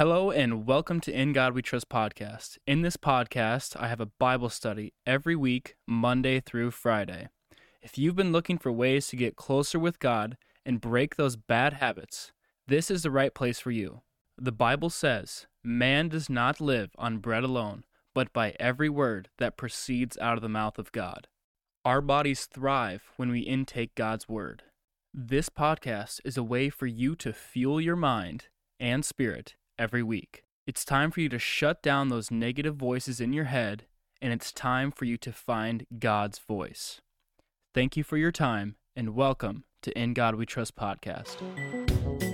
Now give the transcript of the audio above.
Hello and welcome to In God We Trust podcast. In this podcast, I have a Bible study every week, Monday through Friday. If you've been looking for ways to get closer with God and break those bad habits, this is the right place for you. The Bible says, Man does not live on bread alone, but by every word that proceeds out of the mouth of God. Our bodies thrive when we intake God's word. This podcast is a way for you to fuel your mind and spirit every week. It's time for you to shut down those negative voices in your head, and it's time for you to find God's voice. Thank you for your time, and welcome to In God We Trust podcast.